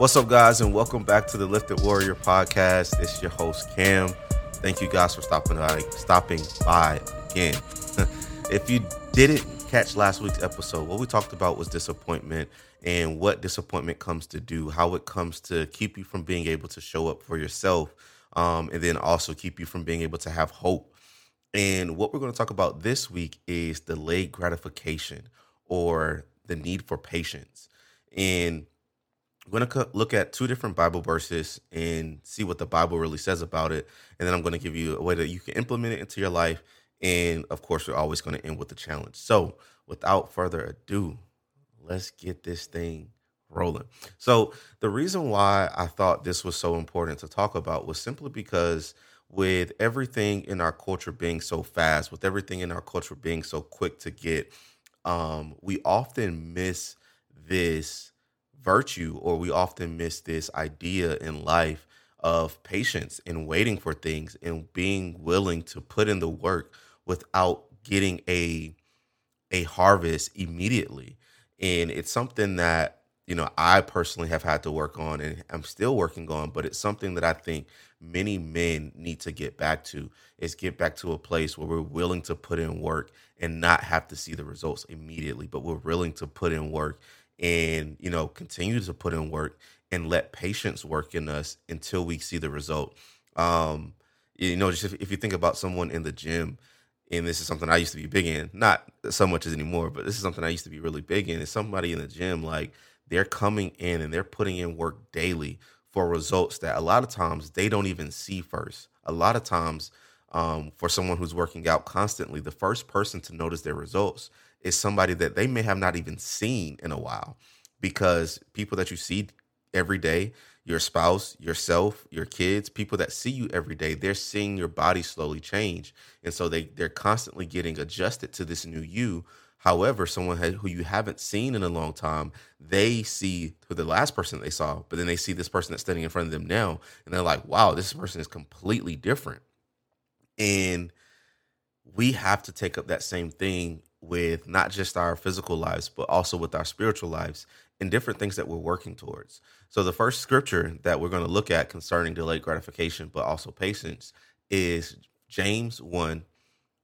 What's up, guys, and welcome back to the Lifted Warrior podcast. It's your host Cam. Thank you guys for stopping by, stopping by again. if you didn't catch last week's episode, what we talked about was disappointment and what disappointment comes to do, how it comes to keep you from being able to show up for yourself, um, and then also keep you from being able to have hope. And what we're going to talk about this week is delayed gratification or the need for patience. And I'm going to look at two different Bible verses and see what the Bible really says about it. And then I'm going to give you a way that you can implement it into your life. And of course, we're always going to end with a challenge. So without further ado, let's get this thing rolling. So, the reason why I thought this was so important to talk about was simply because with everything in our culture being so fast, with everything in our culture being so quick to get, um, we often miss this virtue or we often miss this idea in life of patience and waiting for things and being willing to put in the work without getting a a harvest immediately. And it's something that you know I personally have had to work on and I'm still working on but it's something that I think many men need to get back to is get back to a place where we're willing to put in work and not have to see the results immediately but we're willing to put in work and you know continue to put in work and let patience work in us until we see the result um you know just if, if you think about someone in the gym and this is something I used to be big in, not so much as anymore, but this is something I used to be really big in. Is somebody in the gym like they're coming in and they're putting in work daily for results that a lot of times they don't even see first. A lot of times, um, for someone who's working out constantly, the first person to notice their results is somebody that they may have not even seen in a while because people that you see every day your spouse, yourself, your kids, people that see you every day, they're seeing your body slowly change. And so they they're constantly getting adjusted to this new you. However, someone who you haven't seen in a long time, they see who the last person they saw, but then they see this person that's standing in front of them now, and they're like, "Wow, this person is completely different." And we have to take up that same thing with not just our physical lives, but also with our spiritual lives and different things that we're working towards. So, the first scripture that we're going to look at concerning delayed gratification, but also patience, is James 1,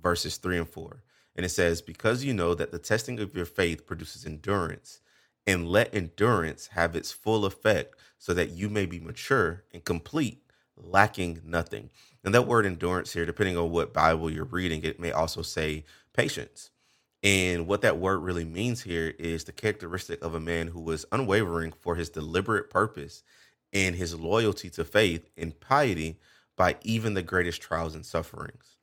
verses 3 and 4. And it says, Because you know that the testing of your faith produces endurance, and let endurance have its full effect, so that you may be mature and complete, lacking nothing. And that word endurance here, depending on what Bible you're reading, it may also say patience. And what that word really means here is the characteristic of a man who was unwavering for his deliberate purpose and his loyalty to faith and piety by even the greatest trials and sufferings.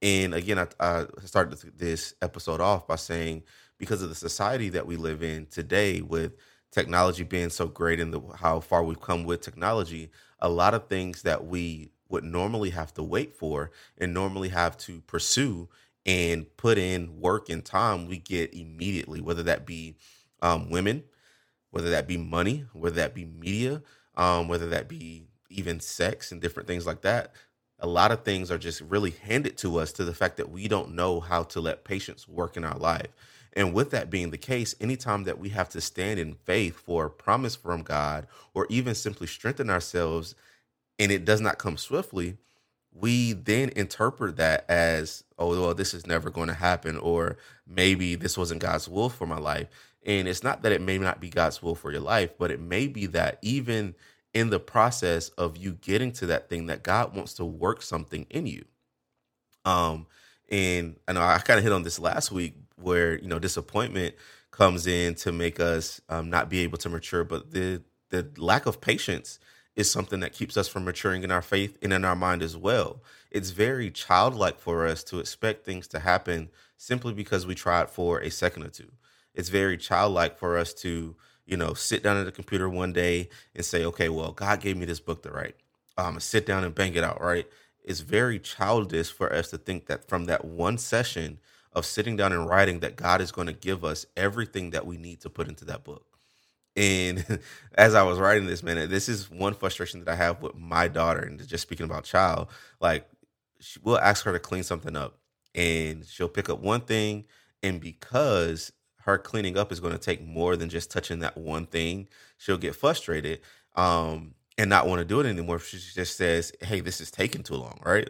And again, I, I started this episode off by saying because of the society that we live in today, with technology being so great and the, how far we've come with technology, a lot of things that we would normally have to wait for and normally have to pursue and put in work and time we get immediately, whether that be um, women, whether that be money, whether that be media, um, whether that be even sex and different things like that. A lot of things are just really handed to us to the fact that we don't know how to let patience work in our life. And with that being the case, anytime that we have to stand in faith for a promise from God or even simply strengthen ourselves and it does not come swiftly, we then interpret that as, oh, well, this is never going to happen, or maybe this wasn't God's will for my life. And it's not that it may not be God's will for your life, but it may be that even in the process of you getting to that thing, that God wants to work something in you. Um, and I know I kind of hit on this last week where you know disappointment comes in to make us um, not be able to mature, but the the lack of patience is something that keeps us from maturing in our faith and in our mind as well. It's very childlike for us to expect things to happen simply because we tried for a second or two. It's very childlike for us to, you know, sit down at the computer one day and say, okay, well, God gave me this book to write. I'm gonna sit down and bang it out, right? It's very childish for us to think that from that one session of sitting down and writing that God is going to give us everything that we need to put into that book. And as I was writing this, man, this is one frustration that I have with my daughter. And just speaking about child, like we'll ask her to clean something up, and she'll pick up one thing, and because her cleaning up is going to take more than just touching that one thing, she'll get frustrated. um, and not want to do it anymore. She just says, "Hey, this is taking too long," right?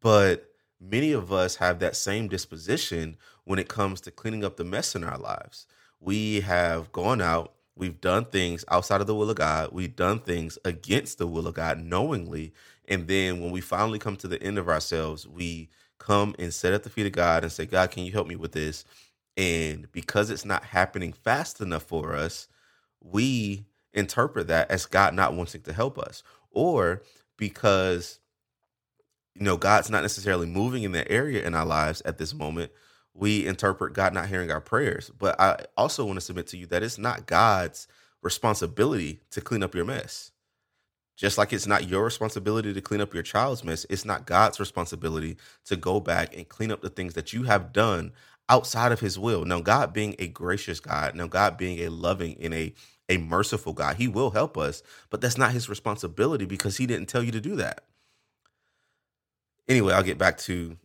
But many of us have that same disposition when it comes to cleaning up the mess in our lives. We have gone out, we've done things outside of the will of God, we've done things against the will of God knowingly, and then when we finally come to the end of ourselves, we come and sit at the feet of God and say, God, can you help me with this? And because it's not happening fast enough for us, we interpret that as God not wanting to help us, or because you know God's not necessarily moving in that area in our lives at this moment, we interpret God not hearing our prayers. But I also want to submit to you that it's not God's responsibility to clean up your mess. Just like it's not your responsibility to clean up your child's mess, it's not God's responsibility to go back and clean up the things that you have done outside of his will. Now, God being a gracious God, now God being a loving and a a merciful God, he will help us, but that's not his responsibility because he didn't tell you to do that. Anyway, I'll get back to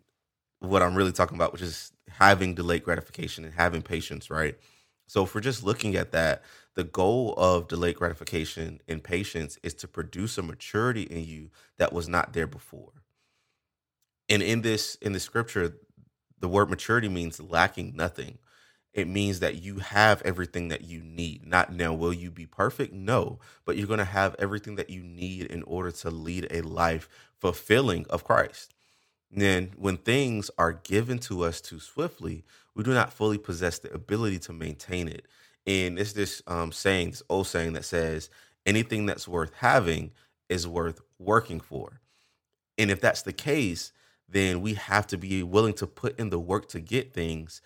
what I'm really talking about, which is having delayed gratification and having patience, right? So if we're just looking at that, the goal of delayed gratification and patience is to produce a maturity in you that was not there before. And in this in the scripture, the word maturity means lacking nothing. It means that you have everything that you need. Not now, will you be perfect? No, but you're going to have everything that you need in order to lead a life fulfilling of Christ. Then, when things are given to us too swiftly, we do not fully possess the ability to maintain it. And it's this um, saying, this old saying that says, anything that's worth having is worth working for. And if that's the case, then we have to be willing to put in the work to get things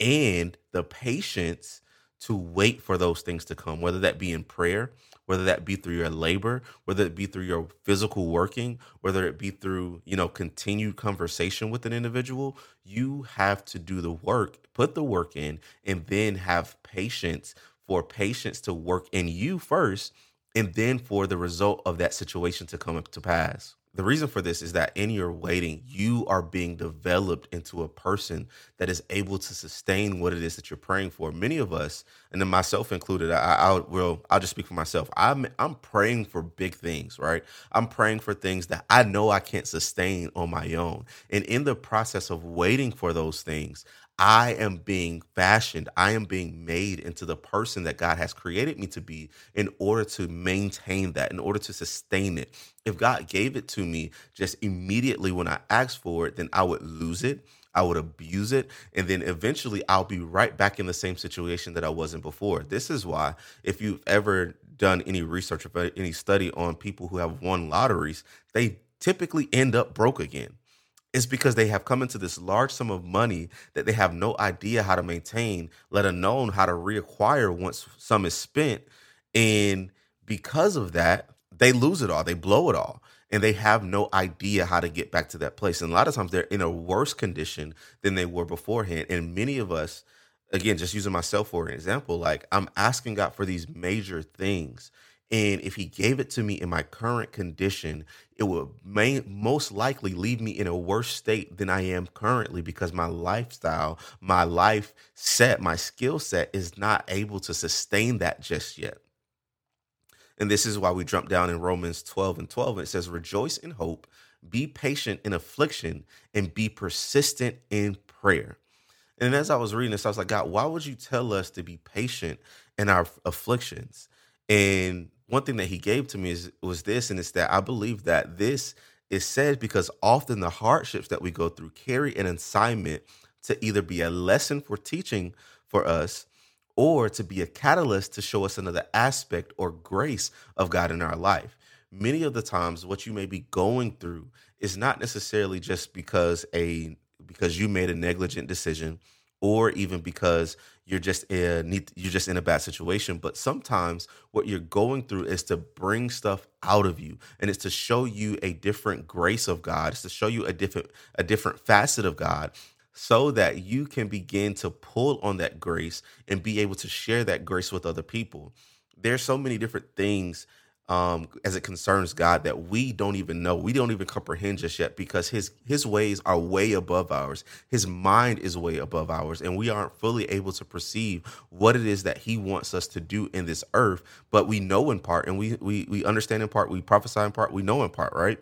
and the patience to wait for those things to come, whether that be in prayer, whether that be through your labor, whether it be through your physical working, whether it be through, you know, continued conversation with an individual, you have to do the work, put the work in, and then have patience for patience to work in you first, and then for the result of that situation to come to pass the reason for this is that in your waiting, you are being developed into a person that is able to sustain what it is that you're praying for. Many of us, and then myself included, I, I will I'll just speak for myself. I'm I'm praying for big things, right? I'm praying for things that I know I can't sustain on my own. And in the process of waiting for those things, I am being fashioned. I am being made into the person that God has created me to be in order to maintain that, in order to sustain it. If God gave it to me just immediately when I asked for it, then I would lose it. I would abuse it. And then eventually I'll be right back in the same situation that I was in before. This is why, if you've ever done any research or any study on people who have won lotteries, they typically end up broke again it's because they have come into this large sum of money that they have no idea how to maintain, let alone how to reacquire once some is spent. And because of that, they lose it all, they blow it all, and they have no idea how to get back to that place. And a lot of times they're in a worse condition than they were beforehand. And many of us, again, just using myself for an example, like I'm asking God for these major things. And if he gave it to me in my current condition, it would may, most likely leave me in a worse state than I am currently because my lifestyle, my life set, my skill set is not able to sustain that just yet. And this is why we jump down in Romans 12 and 12. And it says, Rejoice in hope, be patient in affliction, and be persistent in prayer. And as I was reading this, I was like, God, why would you tell us to be patient in our afflictions? And one thing that he gave to me is was this, and it's that I believe that this is said because often the hardships that we go through carry an assignment to either be a lesson for teaching for us or to be a catalyst to show us another aspect or grace of God in our life. Many of the times what you may be going through is not necessarily just because a because you made a negligent decision or even because you're just in, you're just in a bad situation but sometimes what you're going through is to bring stuff out of you and it's to show you a different grace of God. It's to show you a different a different facet of God so that you can begin to pull on that grace and be able to share that grace with other people. There's so many different things um, as it concerns God that we don't even know, we don't even comprehend just yet, because His His ways are way above ours. His mind is way above ours, and we aren't fully able to perceive what it is that He wants us to do in this earth. But we know in part, and we we we understand in part, we prophesy in part, we know in part, right?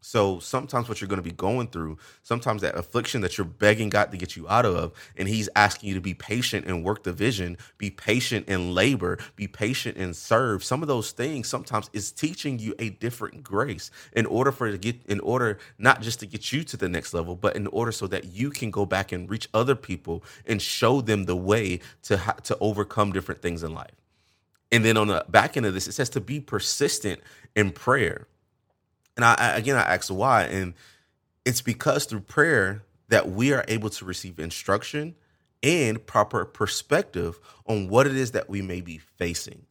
So sometimes what you're going to be going through, sometimes that affliction that you're begging God to get you out of, and He's asking you to be patient and work the vision, be patient and labor, be patient and serve. Some of those things sometimes is teaching you a different grace in order for to get, in order not just to get you to the next level, but in order so that you can go back and reach other people and show them the way to to overcome different things in life. And then on the back end of this, it says to be persistent in prayer and I, again, I asked why, and it's because through prayer that we are able to receive instruction and proper perspective on what it is that we may be facing.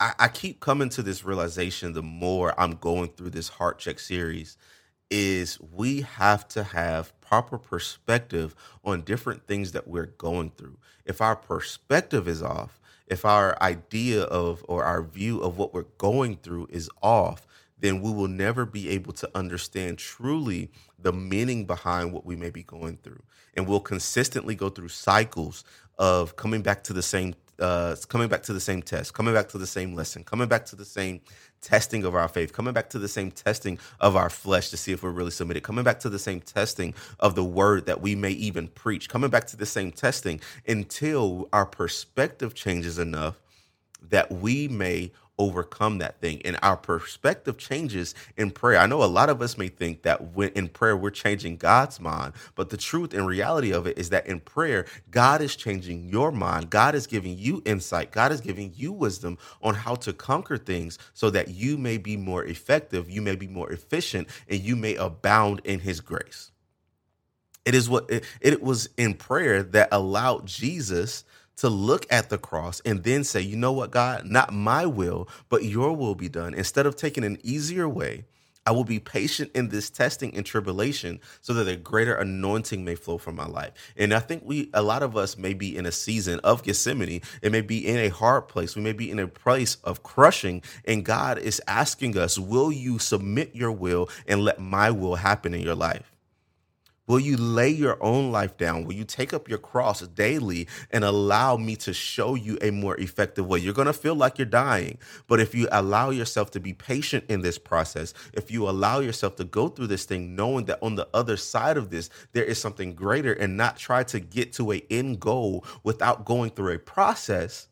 I, I keep coming to this realization the more I'm going through this heart check series is we have to have proper perspective on different things that we're going through. If our perspective is off, if our idea of or our view of what we're going through is off, then we will never be able to understand truly the meaning behind what we may be going through. And we'll consistently go through cycles of coming back to the same uh, coming back to the same test, coming back to the same lesson, coming back to the same testing of our faith, coming back to the same testing of our flesh to see if we're really submitted, coming back to the same testing of the word that we may even preach, coming back to the same testing until our perspective changes enough that we may overcome that thing. And our perspective changes in prayer. I know a lot of us may think that when in prayer we're changing god's mind but the truth and reality of it is that in prayer god is changing your mind. God is giving you insight. God is giving you wisdom on how to conquer things so that you may be more effective you may be more efficient and you may abound in his grace. It is what it, it was in prayer that allowed jesus to look at the cross and then say, you know what, God, not my will, but your will be done. Instead of taking an easier way, I will be patient in this testing and tribulation so that a greater anointing may flow from my life. And I think we, a lot of us may be in a season of Gethsemane. It may be in a hard place. We may be in a place of crushing. And God is asking us, will you submit your will and let my will happen in your life? Will you lay your own life down? Will you take up your cross daily and allow me to show you a more effective way? You're going to feel like you're dying, but if you allow yourself to be patient in this process, if you allow yourself to go through this thing knowing that on the other side of this there is something greater and not try to get to a end goal without going through a process,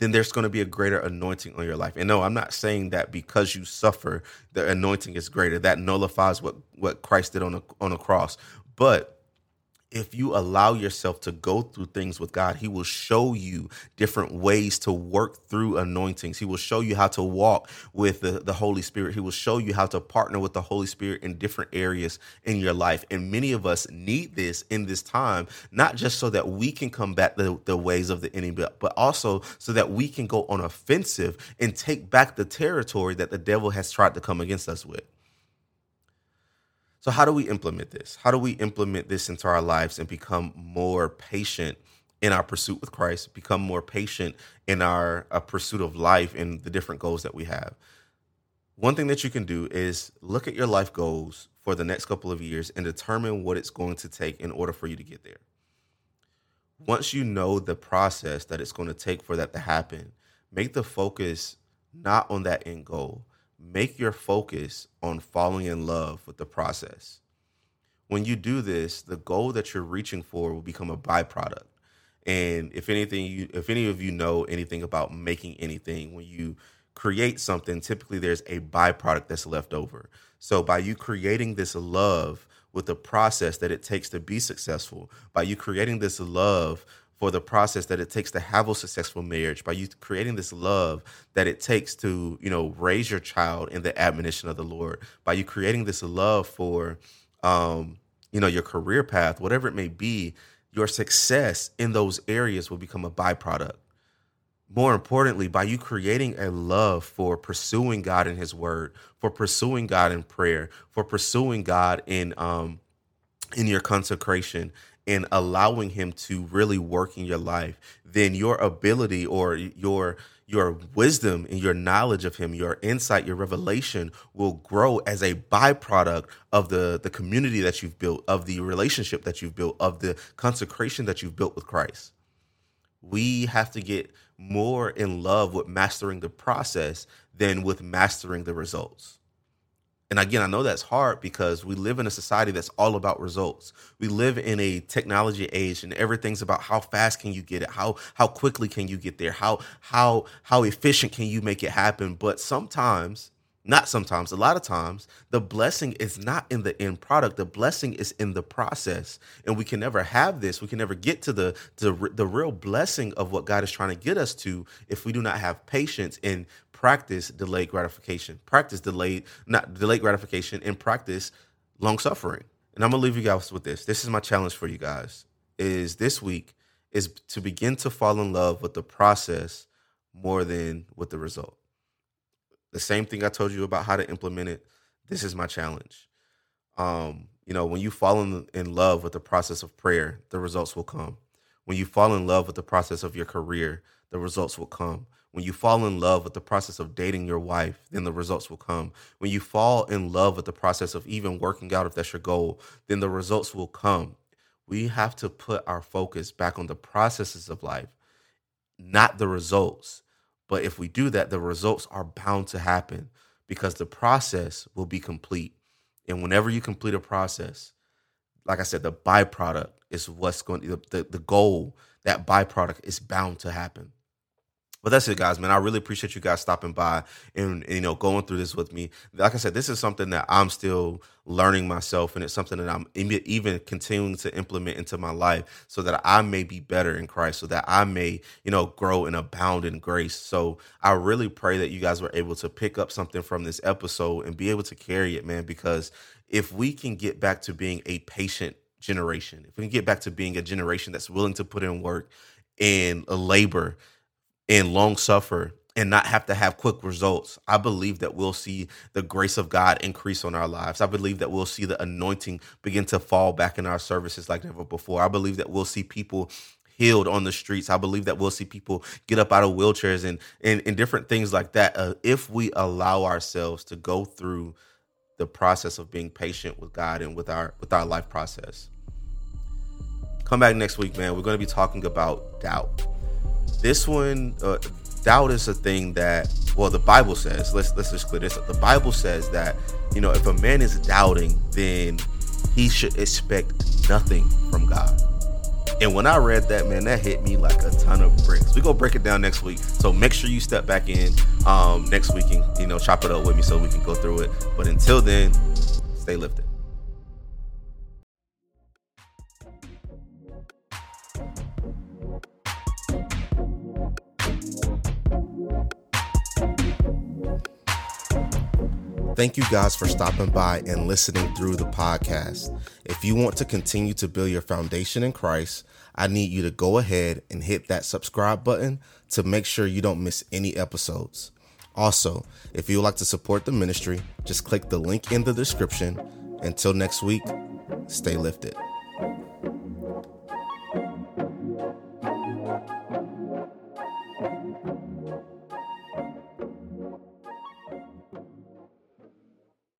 then there's going to be a greater anointing on your life. And no, I'm not saying that because you suffer, the anointing is greater. That nullifies what what Christ did on a on a cross. But if you allow yourself to go through things with God, He will show you different ways to work through anointings. He will show you how to walk with the, the Holy Spirit. He will show you how to partner with the Holy Spirit in different areas in your life. And many of us need this in this time, not just so that we can combat the, the ways of the enemy, but also so that we can go on offensive and take back the territory that the devil has tried to come against us with. So, how do we implement this? How do we implement this into our lives and become more patient in our pursuit with Christ, become more patient in our uh, pursuit of life and the different goals that we have? One thing that you can do is look at your life goals for the next couple of years and determine what it's going to take in order for you to get there. Once you know the process that it's going to take for that to happen, make the focus not on that end goal, make your focus on falling in love with the process. When you do this, the goal that you're reaching for will become a byproduct. And if anything, you, if any of you know anything about making anything, when you create something, typically there's a byproduct that's left over. So by you creating this love with the process that it takes to be successful, by you creating this love for the process that it takes to have a successful marriage by you creating this love that it takes to you know raise your child in the admonition of the lord by you creating this love for um you know your career path whatever it may be your success in those areas will become a byproduct. More importantly by you creating a love for pursuing god in his word for pursuing god in prayer for pursuing god in um in your consecration and allowing him to really work in your life, then your ability or your your wisdom and your knowledge of him, your insight, your revelation will grow as a byproduct of the, the community that you've built, of the relationship that you've built, of the consecration that you've built with Christ. We have to get more in love with mastering the process than with mastering the results. And again, I know that's hard because we live in a society that's all about results. We live in a technology age and everything's about how fast can you get it? How how quickly can you get there? How how how efficient can you make it happen? But sometimes, not sometimes, a lot of times, the blessing is not in the end product. The blessing is in the process. And we can never have this. We can never get to the the, the real blessing of what God is trying to get us to if we do not have patience and practice delayed gratification. Practice delayed, not delayed gratification, and practice long suffering. And I'm gonna leave you guys with this. This is my challenge for you guys. Is this week is to begin to fall in love with the process more than with the result. The same thing I told you about how to implement it. This is my challenge. Um, you know, when you fall in, in love with the process of prayer, the results will come. When you fall in love with the process of your career, the results will come. When you fall in love with the process of dating your wife, then the results will come. When you fall in love with the process of even working out, if that's your goal, then the results will come. We have to put our focus back on the processes of life, not the results. But if we do that, the results are bound to happen because the process will be complete. And whenever you complete a process, like I said, the byproduct is what's going to, the, the goal, that byproduct is bound to happen. But that's it, guys, man. I really appreciate you guys stopping by and, and, you know going through this with me. Like I said, this is something that I'm still learning myself, and it's something that I'm even continuing to implement into my life, so that I may be better in Christ, so that I may you know grow and abound in grace. So I really pray that you guys were able to pick up something from this episode and be able to carry it, man. Because if we can get back to being a patient generation, if we can get back to being a generation that's willing to put in work and labor and long suffer and not have to have quick results. I believe that we'll see the grace of God increase on our lives. I believe that we'll see the anointing begin to fall back in our services like never before. I believe that we'll see people healed on the streets. I believe that we'll see people get up out of wheelchairs and and, and different things like that uh, if we allow ourselves to go through the process of being patient with God and with our with our life process. Come back next week, man. We're going to be talking about doubt this one, uh, doubt is a thing that well the bible says let's let's just clear this up. The bible says that you know if a man is doubting then he should expect nothing from god. And when i read that man that hit me like a ton of bricks. We go break it down next week. So make sure you step back in um next week and you know chop it up with me so we can go through it. But until then stay lifted Thank you guys for stopping by and listening through the podcast. If you want to continue to build your foundation in Christ, I need you to go ahead and hit that subscribe button to make sure you don't miss any episodes. Also, if you would like to support the ministry, just click the link in the description. Until next week, stay lifted.